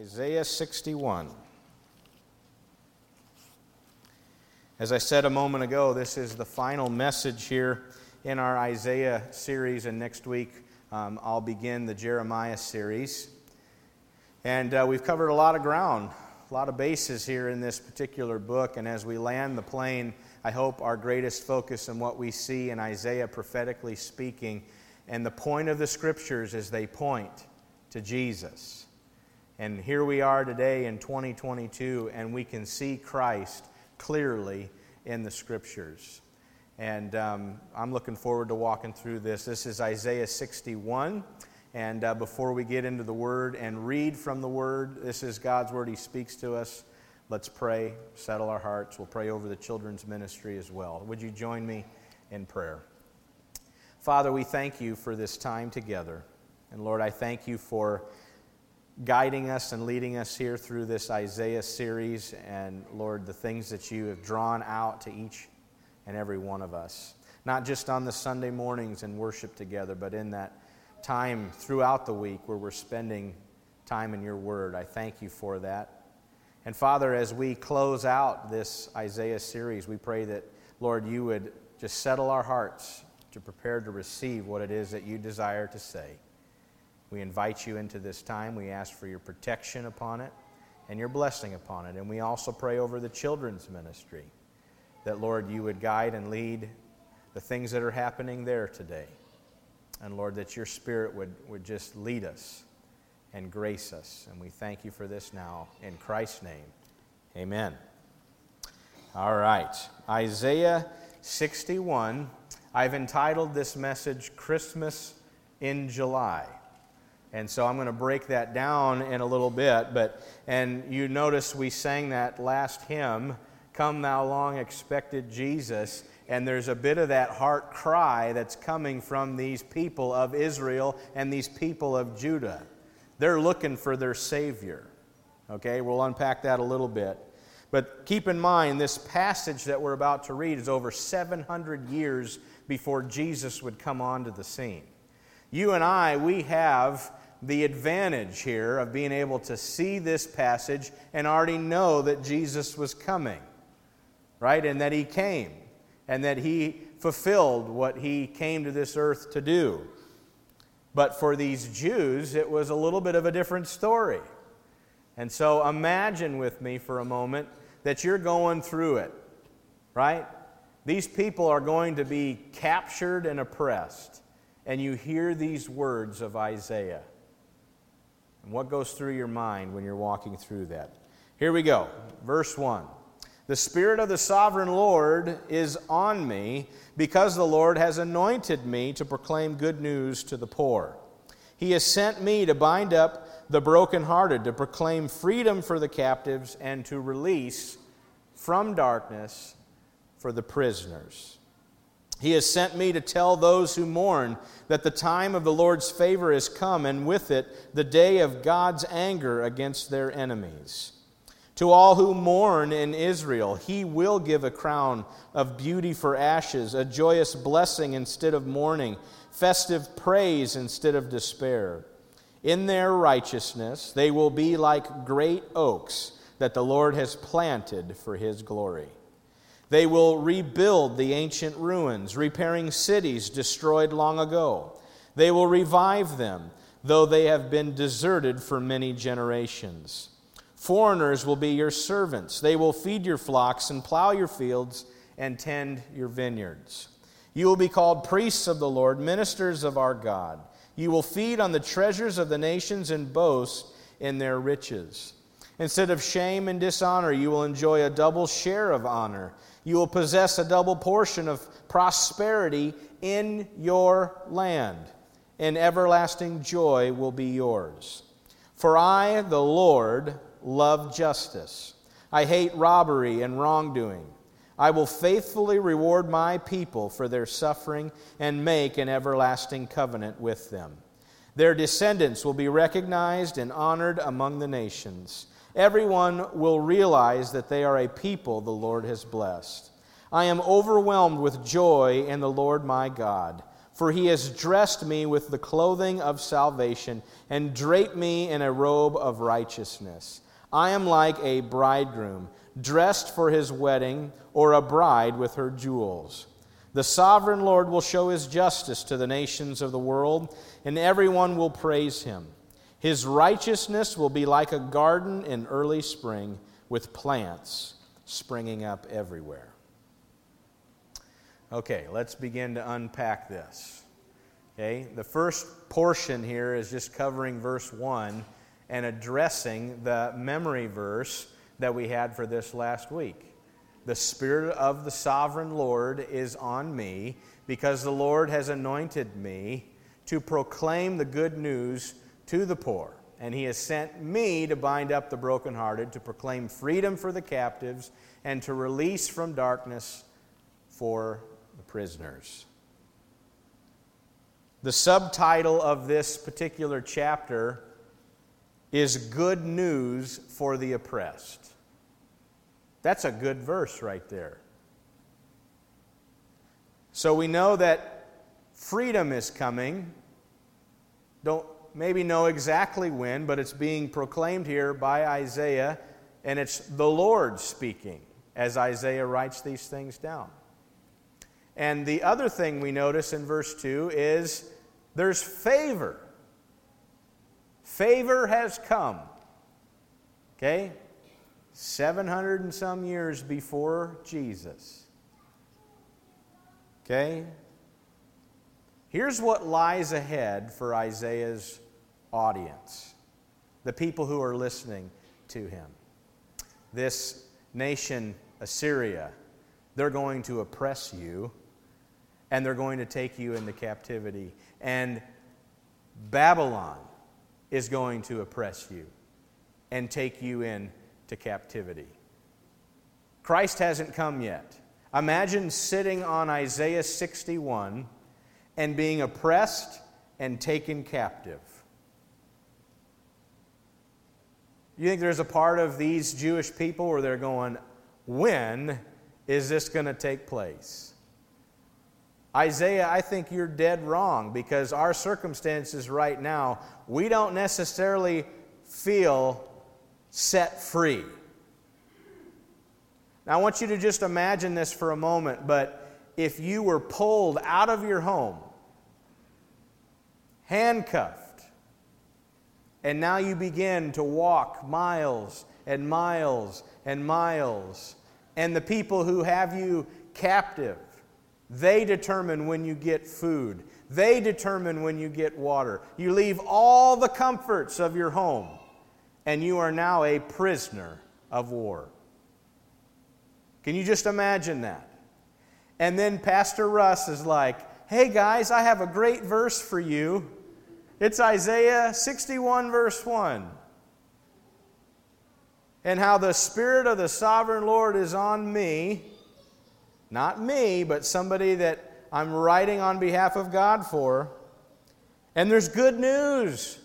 Isaiah 61. As I said a moment ago, this is the final message here in our Isaiah series, and next week um, I'll begin the Jeremiah series. And uh, we've covered a lot of ground, a lot of bases here in this particular book, and as we land the plane, I hope our greatest focus on what we see in Isaiah prophetically speaking, and the point of the scriptures is they point to Jesus. And here we are today in 2022, and we can see Christ clearly in the scriptures. And um, I'm looking forward to walking through this. This is Isaiah 61. And uh, before we get into the word and read from the word, this is God's word. He speaks to us. Let's pray, settle our hearts. We'll pray over the children's ministry as well. Would you join me in prayer? Father, we thank you for this time together. And Lord, I thank you for guiding us and leading us here through this Isaiah series. And Lord, the things that you have drawn out to each and every one of us. Not just on the Sunday mornings and worship together, but in that time throughout the week where we're spending time in your word. I thank you for that. And Father, as we close out this Isaiah series, we pray that, Lord, you would just settle our hearts to prepare to receive what it is that you desire to say. We invite you into this time. We ask for your protection upon it and your blessing upon it. And we also pray over the children's ministry that, Lord, you would guide and lead the things that are happening there today. And Lord, that your Spirit would, would just lead us and grace us. And we thank you for this now. In Christ's name, amen. All right, Isaiah 61. I've entitled this message Christmas in July. And so I'm going to break that down in a little bit. But, and you notice we sang that last hymn, Come Thou Long Expected Jesus. And there's a bit of that heart cry that's coming from these people of Israel and these people of Judah. They're looking for their Savior. Okay, we'll unpack that a little bit. But keep in mind, this passage that we're about to read is over 700 years before Jesus would come onto the scene. You and I, we have the advantage here of being able to see this passage and already know that Jesus was coming, right? And that he came, and that he fulfilled what he came to this earth to do. But for these Jews, it was a little bit of a different story. And so imagine with me for a moment that you're going through it, right? These people are going to be captured and oppressed. And you hear these words of Isaiah. What goes through your mind when you're walking through that? Here we go. Verse 1. The Spirit of the sovereign Lord is on me because the Lord has anointed me to proclaim good news to the poor. He has sent me to bind up the brokenhearted, to proclaim freedom for the captives, and to release from darkness for the prisoners. He has sent me to tell those who mourn that the time of the Lord's favor is come, and with it the day of God's anger against their enemies. To all who mourn in Israel, he will give a crown of beauty for ashes, a joyous blessing instead of mourning, festive praise instead of despair. In their righteousness, they will be like great oaks that the Lord has planted for his glory. They will rebuild the ancient ruins, repairing cities destroyed long ago. They will revive them, though they have been deserted for many generations. Foreigners will be your servants. They will feed your flocks and plow your fields and tend your vineyards. You will be called priests of the Lord, ministers of our God. You will feed on the treasures of the nations and boast in their riches. Instead of shame and dishonor, you will enjoy a double share of honor. You will possess a double portion of prosperity in your land, and everlasting joy will be yours. For I, the Lord, love justice. I hate robbery and wrongdoing. I will faithfully reward my people for their suffering and make an everlasting covenant with them. Their descendants will be recognized and honored among the nations everyone will realize that they are a people the Lord has blessed. I am overwhelmed with joy in the Lord my God, For he has dressed me with the clothing of salvation and draped me in a robe of righteousness. I am like a bridegroom dressed for his wedding, or a bride with her jewels. The sovereign Lord will show his justice to the nations of the world, and everyone will praise him. His righteousness will be like a garden in early spring with plants springing up everywhere. Okay, let's begin to unpack this. Okay, the first portion here is just covering verse 1 and addressing the memory verse that we had for this last week. The Spirit of the sovereign Lord is on me because the Lord has anointed me to proclaim the good news to the poor. And he has sent me to bind up the brokenhearted, to proclaim freedom for the captives, and to release from darkness for the prisoners. The subtitle of this particular chapter is Good News for the Oppressed. That's a good verse right there. So we know that freedom is coming. Don't maybe know exactly when, but it's being proclaimed here by Isaiah, and it's the Lord speaking as Isaiah writes these things down. And the other thing we notice in verse 2 is there's favor. Favor has come. Okay? 700 and some years before Jesus. Okay? Here's what lies ahead for Isaiah's audience, the people who are listening to him. This nation, Assyria, they're going to oppress you and they're going to take you into captivity. And Babylon is going to oppress you and take you into captivity. Christ hasn't come yet. Imagine sitting on Isaiah 61 and being oppressed and taken captive. You think there's a part of these Jewish people where they're going, when is this going to take place? Isaiah, I think you're dead wrong because our circumstances right now, we don't necessarily feel set free. Now, I want you to just imagine this for a moment, but if you were pulled out of your home, handcuffed, and now you begin to walk miles and miles and miles, and the people who have you captive they determine when you get food. They determine when you get water. You leave all the comforts of your home, and you are now a prisoner of war. Can you just imagine that? And then Pastor Russ is like, hey guys, I have a great verse for you. It's Isaiah 61, verse 1. And how the Spirit of the sovereign Lord is on me not me, but somebody that I'm writing on behalf of God for. And there's good news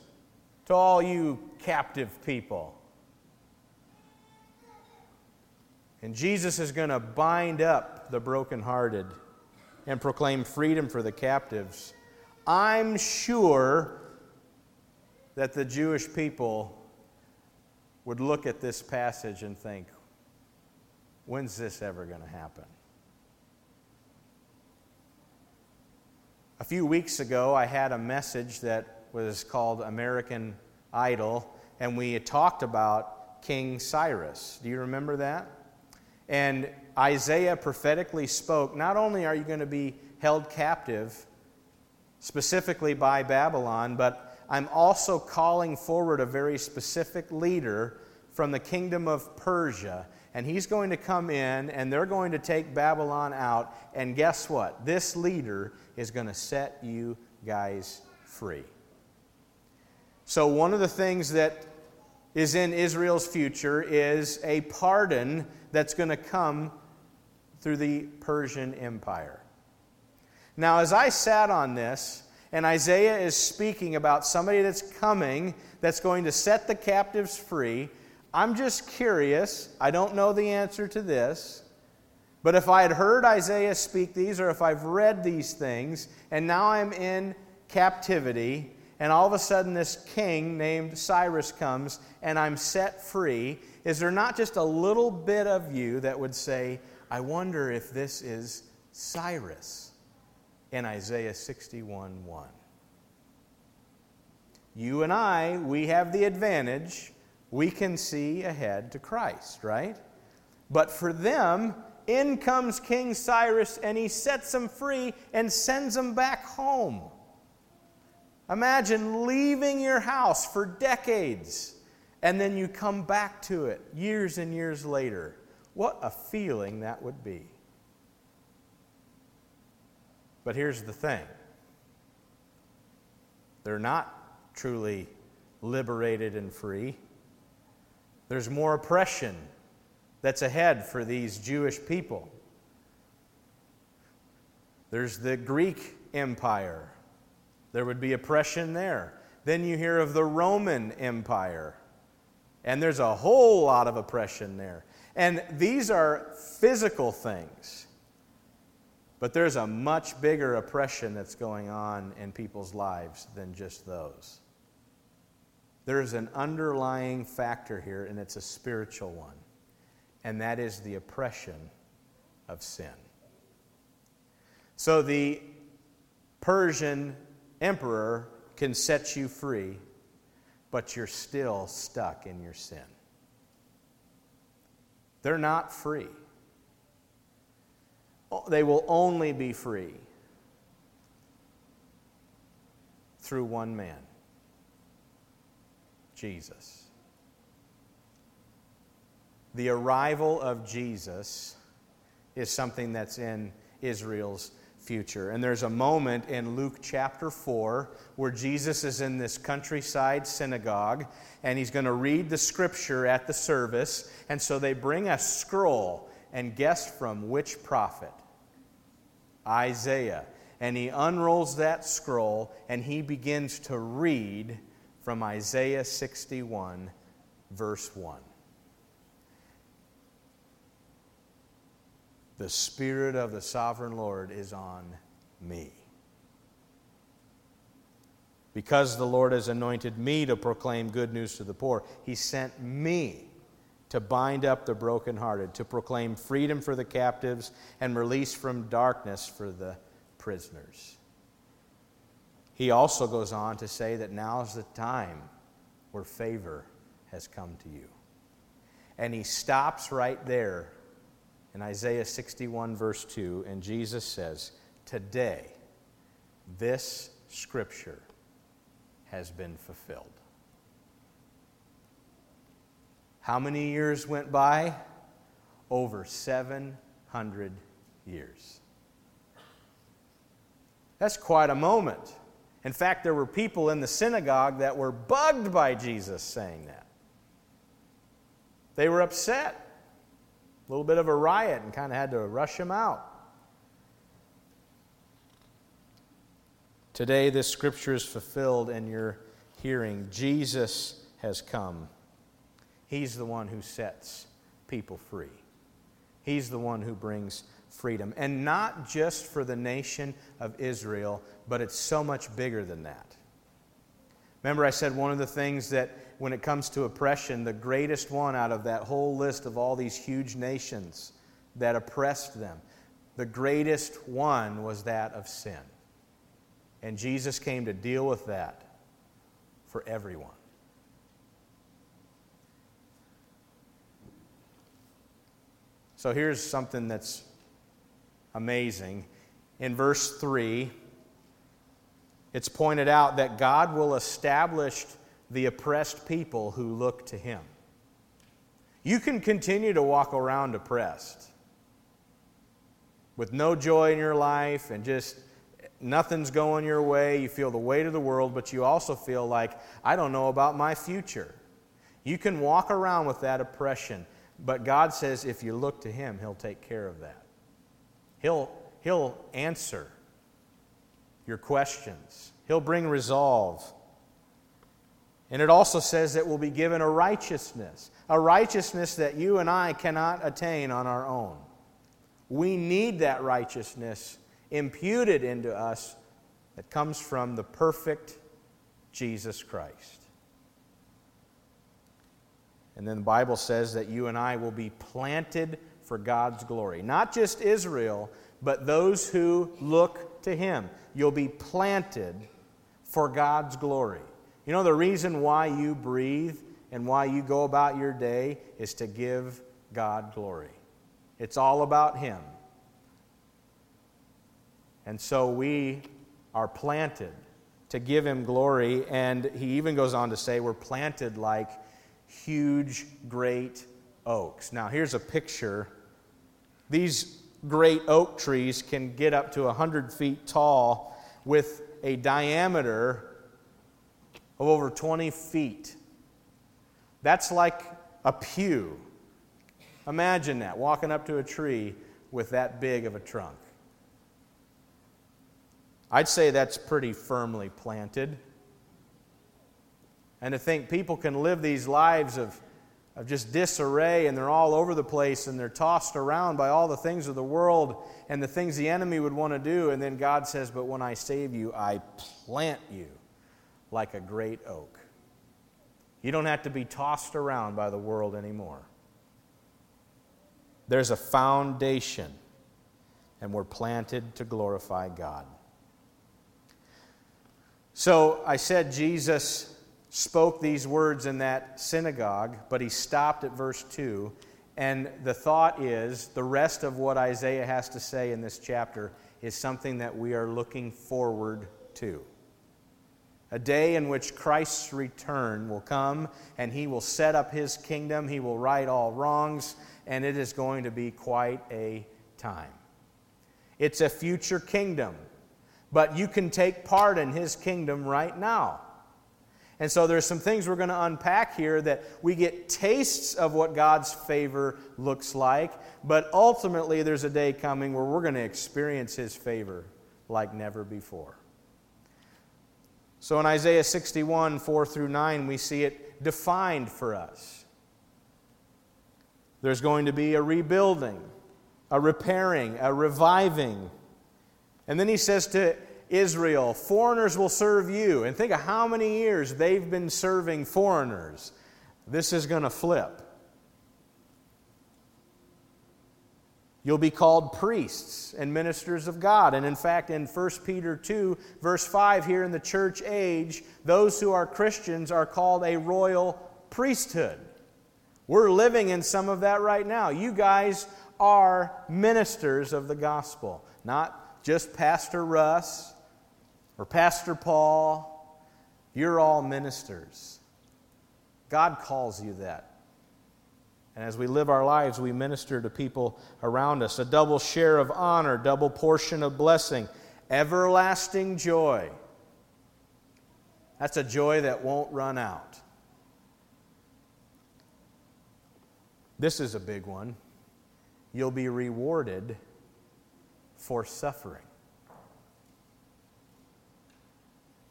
to all you captive people. And Jesus is going to bind up the brokenhearted and proclaim freedom for the captives. I'm sure that the Jewish people would look at this passage and think, when's this ever going to happen? A few weeks ago, I had a message that was called American Idol, and we talked about King Cyrus. Do you remember that? And Isaiah prophetically spoke not only are you going to be held captive, specifically by Babylon, but I'm also calling forward a very specific leader from the kingdom of Persia and he's going to come in and they're going to take Babylon out. And guess what? This leader is going to set you guys free. So, one of the things that is in Israel's future is a pardon that's going to come through the Persian Empire. Now, as I sat on this, and Isaiah is speaking about somebody that's coming that's going to set the captives free I'm just curious. I don't know the answer to this. But if I had heard Isaiah speak these, or if I've read these things, and now I'm in captivity, and all of a sudden this king named Cyrus comes, and I'm set free, is there not just a little bit of you that would say, I wonder if this is Cyrus in Isaiah 61 1? You and I, we have the advantage. We can see ahead to Christ, right? But for them, in comes King Cyrus and he sets them free and sends them back home. Imagine leaving your house for decades and then you come back to it years and years later. What a feeling that would be. But here's the thing they're not truly liberated and free. There's more oppression that's ahead for these Jewish people. There's the Greek Empire, there would be oppression there. Then you hear of the Roman Empire, and there's a whole lot of oppression there. And these are physical things. But there's a much bigger oppression that's going on in people's lives than just those. There's an underlying factor here, and it's a spiritual one and that is the oppression of sin. So the Persian emperor can set you free, but you're still stuck in your sin. They're not free. They will only be free through one man Jesus the arrival of Jesus is something that's in Israel's future. And there's a moment in Luke chapter 4 where Jesus is in this countryside synagogue and he's going to read the scripture at the service. And so they bring a scroll, and guess from which prophet? Isaiah. And he unrolls that scroll and he begins to read from Isaiah 61, verse 1. The Spirit of the sovereign Lord is on me. Because the Lord has anointed me to proclaim good news to the poor, He sent me to bind up the brokenhearted, to proclaim freedom for the captives and release from darkness for the prisoners. He also goes on to say that now is the time where favor has come to you. And he stops right there in Isaiah 61, verse 2, and Jesus says, Today, this scripture has been fulfilled. How many years went by? Over 700 years. That's quite a moment. In fact, there were people in the synagogue that were bugged by Jesus saying that. They were upset a little bit of a riot and kind of had to rush him out. Today, this scripture is fulfilled in your hearing. Jesus has come. He's the one who sets people free, He's the one who brings freedom. And not just for the nation of Israel, but it's so much bigger than that. Remember, I said one of the things that when it comes to oppression, the greatest one out of that whole list of all these huge nations that oppressed them, the greatest one was that of sin. And Jesus came to deal with that for everyone. So here's something that's amazing. In verse 3, it's pointed out that God will establish the oppressed people who look to Him. You can continue to walk around oppressed with no joy in your life and just nothing's going your way. You feel the weight of the world, but you also feel like, I don't know about my future. You can walk around with that oppression, but God says if you look to Him, He'll take care of that. He'll, he'll answer your questions, He'll bring resolve. And it also says that we'll be given a righteousness, a righteousness that you and I cannot attain on our own. We need that righteousness imputed into us that comes from the perfect Jesus Christ. And then the Bible says that you and I will be planted for God's glory. Not just Israel, but those who look to Him. You'll be planted for God's glory. You know, the reason why you breathe and why you go about your day is to give God glory. It's all about Him. And so we are planted to give Him glory. And He even goes on to say, we're planted like huge, great oaks. Now, here's a picture. These great oak trees can get up to 100 feet tall with a diameter of over 20 feet. That's like a pew. Imagine that, walking up to a tree with that big of a trunk. I'd say that's pretty firmly planted. And to think people can live these lives of, of just disarray and they're all over the place and they're tossed around by all the things of the world and the things the enemy would want to do. And then God says, But when I save you, I plant you like a great oak. You don't have to be tossed around by the world anymore. There's a foundation, and we're planted to glorify God. So I said Jesus spoke these words in that synagogue, but he stopped at verse 2. And the thought is the rest of what Isaiah has to say in this chapter is something that we are looking forward to. A day in which Christ's return will come and he will set up his kingdom, he will right all wrongs, and it is going to be quite a time. It's a future kingdom, but you can take part in his kingdom right now. And so there's some things we're going to unpack here that we get tastes of what God's favor looks like, but ultimately there's a day coming where we're going to experience his favor like never before. So in Isaiah 61, 4 through 9, we see it defined for us. There's going to be a rebuilding, a repairing, a reviving. And then he says to Israel, foreigners will serve you. And think of how many years they've been serving foreigners. This is going to flip. You'll be called priests and ministers of God. And in fact, in 1 Peter 2, verse 5, here in the church age, those who are Christians are called a royal priesthood. We're living in some of that right now. You guys are ministers of the gospel, not just Pastor Russ or Pastor Paul, you're all ministers. God calls you that. And as we live our lives, we minister to people around us. A double share of honor, double portion of blessing, everlasting joy. That's a joy that won't run out. This is a big one. You'll be rewarded for suffering.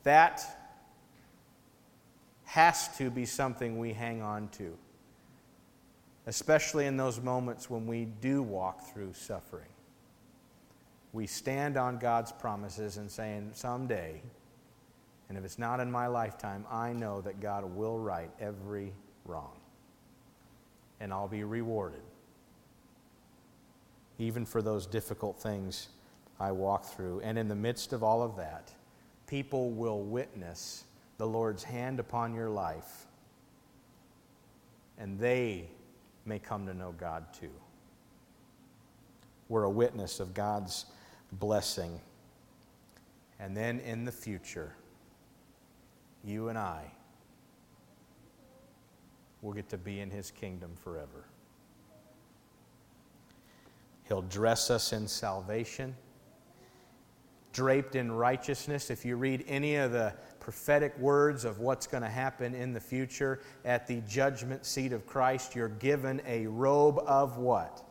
That has to be something we hang on to, especially in those moments when we do walk through suffering. We stand on God's promises and saying, someday, and if it's not in my lifetime, I know that God will right every wrong. And I'll be rewarded, even for those difficult things I walk through. And in the midst of all of that, people will witness the Lord's hand upon your life, and they may come to know God too. We're a witness of God's blessing. And then in the future, you and I will get to be in His kingdom forever. He'll dress us in salvation draped in righteousness. If you read any of the prophetic words of what's going to happen in the future at the judgment seat of Christ, you're given a robe of what?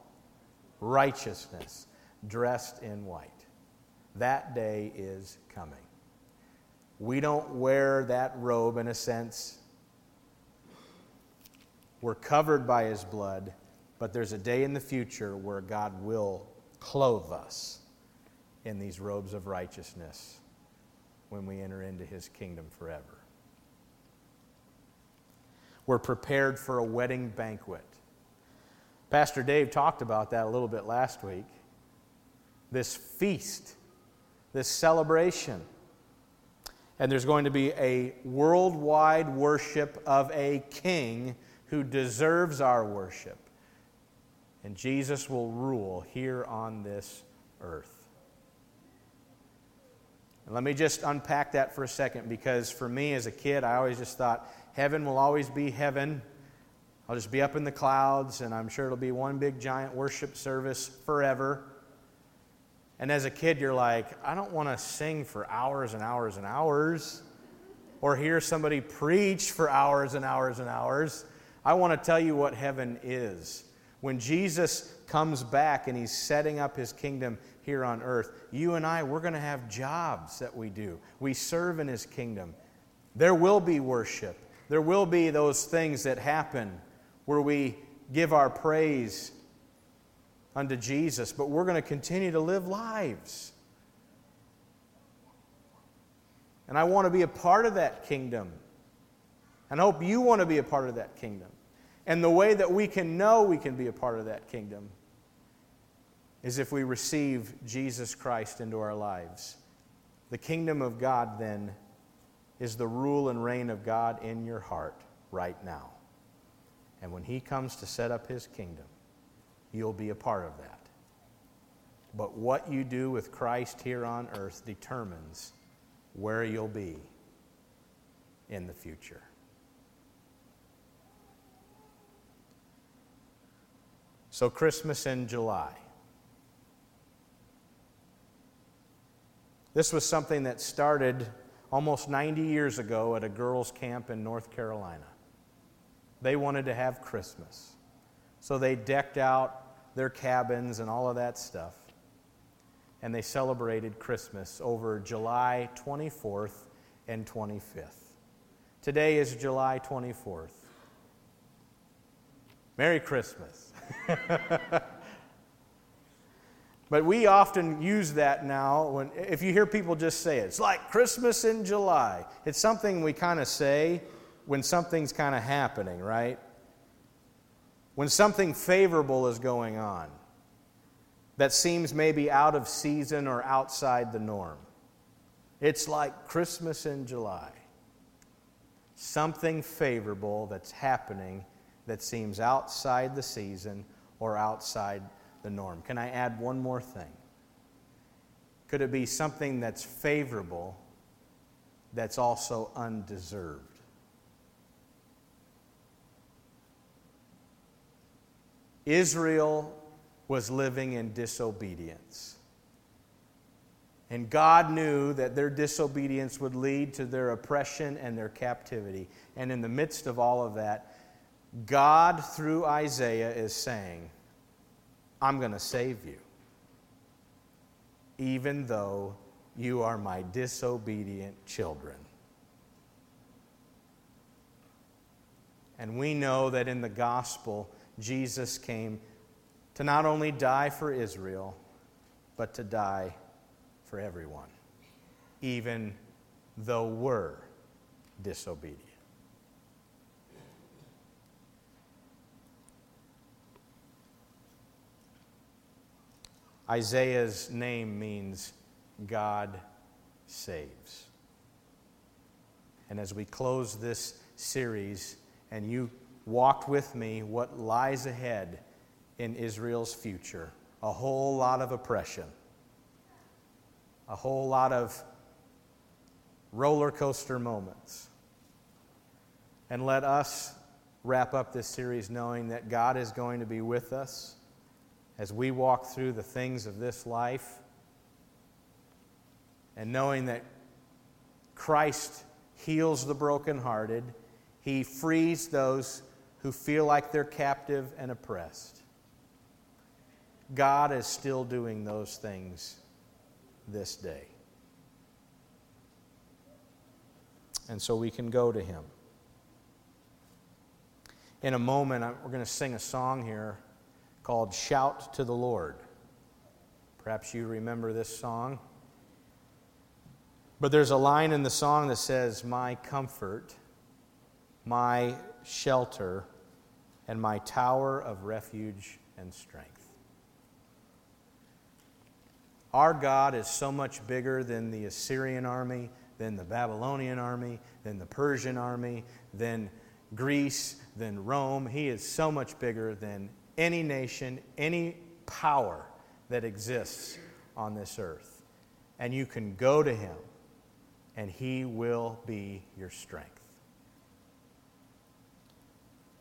Righteousness, dressed in white. That day is coming. We don't wear that robe in a sense. We're covered by his blood, but there's a day in the future where God will clothe us in these robes of righteousness when we enter into his kingdom forever. We're prepared for a wedding banquet. Pastor Dave talked about that a little bit last week. This feast, this celebration. And there's going to be a worldwide worship of a king who deserves our worship. And Jesus will rule here on this earth. And let me just unpack that for a second because for me as a kid, I always just thought heaven will always be heaven. I'll just be up in the clouds, and I'm sure it'll be one big giant worship service forever. And as a kid, you're like, I don't want to sing for hours and hours and hours or hear somebody preach for hours and hours and hours. I want to tell you what heaven is. When Jesus comes back and he's setting up his kingdom here on earth, you and I, we're going to have jobs that we do. We serve in his kingdom. There will be worship. There will be those things that happen where we give our praise unto Jesus, but we're going to continue to live lives. And I want to be a part of that kingdom. And I hope you want to be a part of that kingdom. And the way that we can know we can be a part of that kingdom is if we receive Jesus Christ into our lives. The kingdom of God, then, is the rule and reign of God in your heart right now. And when He comes to set up His kingdom, you'll be a part of that. But what you do with Christ here on earth determines where you'll be in the future. So, Christmas in July. This was something that started almost 90 years ago at a girls' camp in North Carolina. They wanted to have Christmas. So they decked out their cabins and all of that stuff. And they celebrated Christmas over July 24th and 25th. Today is July 24th. Merry Christmas. but we often use that now when if you hear people just say it, it's like Christmas in July. It's something we kind of say when something's kind of happening, right? When something favorable is going on that seems maybe out of season or outside the norm. It's like Christmas in July. Something favorable that's happening that seems outside the season or outside the norm. Can I add one more thing? Could it be something that's favorable that's also undeserved? Israel was living in disobedience. And God knew that their disobedience would lead to their oppression and their captivity. And in the midst of all of that, God, through Isaiah, is saying, I'm going to save you, even though you are my disobedient children. And we know that in the gospel, Jesus came to not only die for Israel, but to die for everyone, even though we're disobedient. Isaiah's name means God saves. And as we close this series, and you walked with me what lies ahead in Israel's future, a whole lot of oppression, a whole lot of roller coaster moments. And let us wrap up this series knowing that God is going to be with us as we walk through the things of this life and knowing that Christ heals the brokenhearted, He frees those who feel like they're captive and oppressed. God is still doing those things this day. And so we can go to Him. In a moment, we're going to sing a song here called Shout to the Lord. Perhaps you remember this song. But there's a line in the song that says, My comfort, my shelter, and my tower of refuge and strength. Our God is so much bigger than the Assyrian army, than the Babylonian army, than the Persian army, than Greece, than Rome. He is so much bigger than any nation, any power that exists on this earth. And you can go to him, and he will be your strength.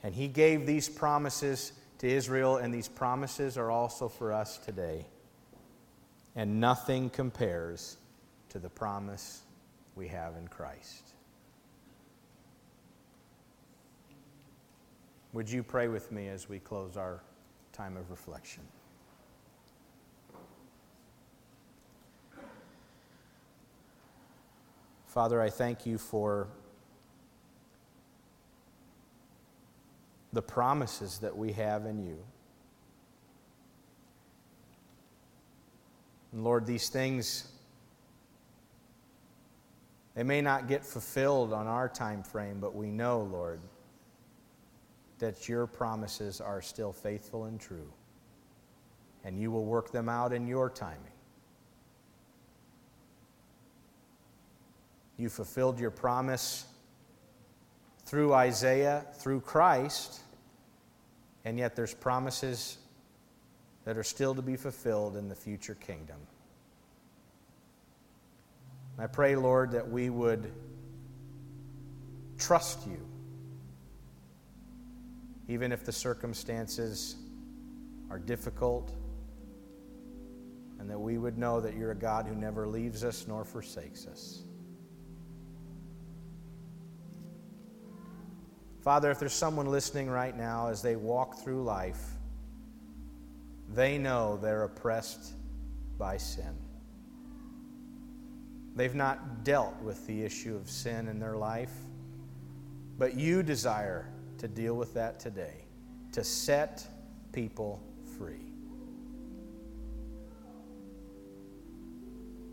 And he gave these promises to Israel, and these promises are also for us today. And nothing compares to the promise we have in Christ. Would you pray with me as we close our time of reflection? Father, I thank you for the promises that we have in you. And Lord, these things they may not get fulfilled on our time frame, but we know, Lord, that your promises are still faithful and true, and you will work them out in your timing. You fulfilled your promise through Isaiah, through Christ, and yet there's promises that are still to be fulfilled in the future kingdom. I pray, Lord, that we would trust you even if the circumstances are difficult, and that we would know that you're a God who never leaves us nor forsakes us. Father, if there's someone listening right now as they walk through life, they know they're oppressed by sin. They've not dealt with the issue of sin in their life, but you desire to deal with that today, to set people free.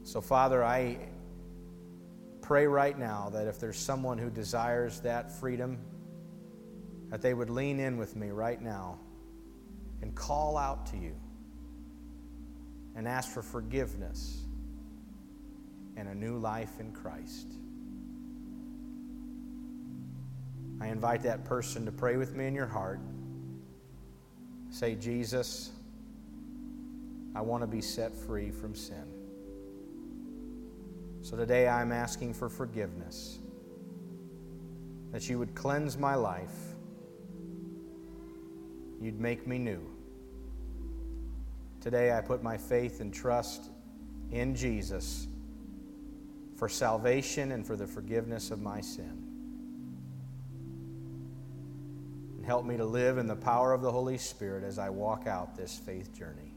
So, Father, I pray right now that if there's someone who desires that freedom, that they would lean in with me right now and call out to you and ask for forgiveness and a new life in Christ. I invite that person to pray with me in your heart. Say, Jesus, I want to be set free from sin. So today I'm asking for forgiveness, that you would cleanse my life, you'd make me new. Today I put my faith and trust in Jesus for salvation and for the forgiveness of my sin. Help me to live in the power of the Holy Spirit as I walk out this faith journey.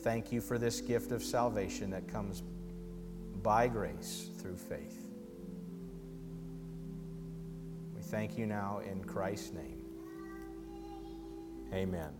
Thank you for this gift of salvation that comes by grace through faith. We thank you now in Christ's name. Amen.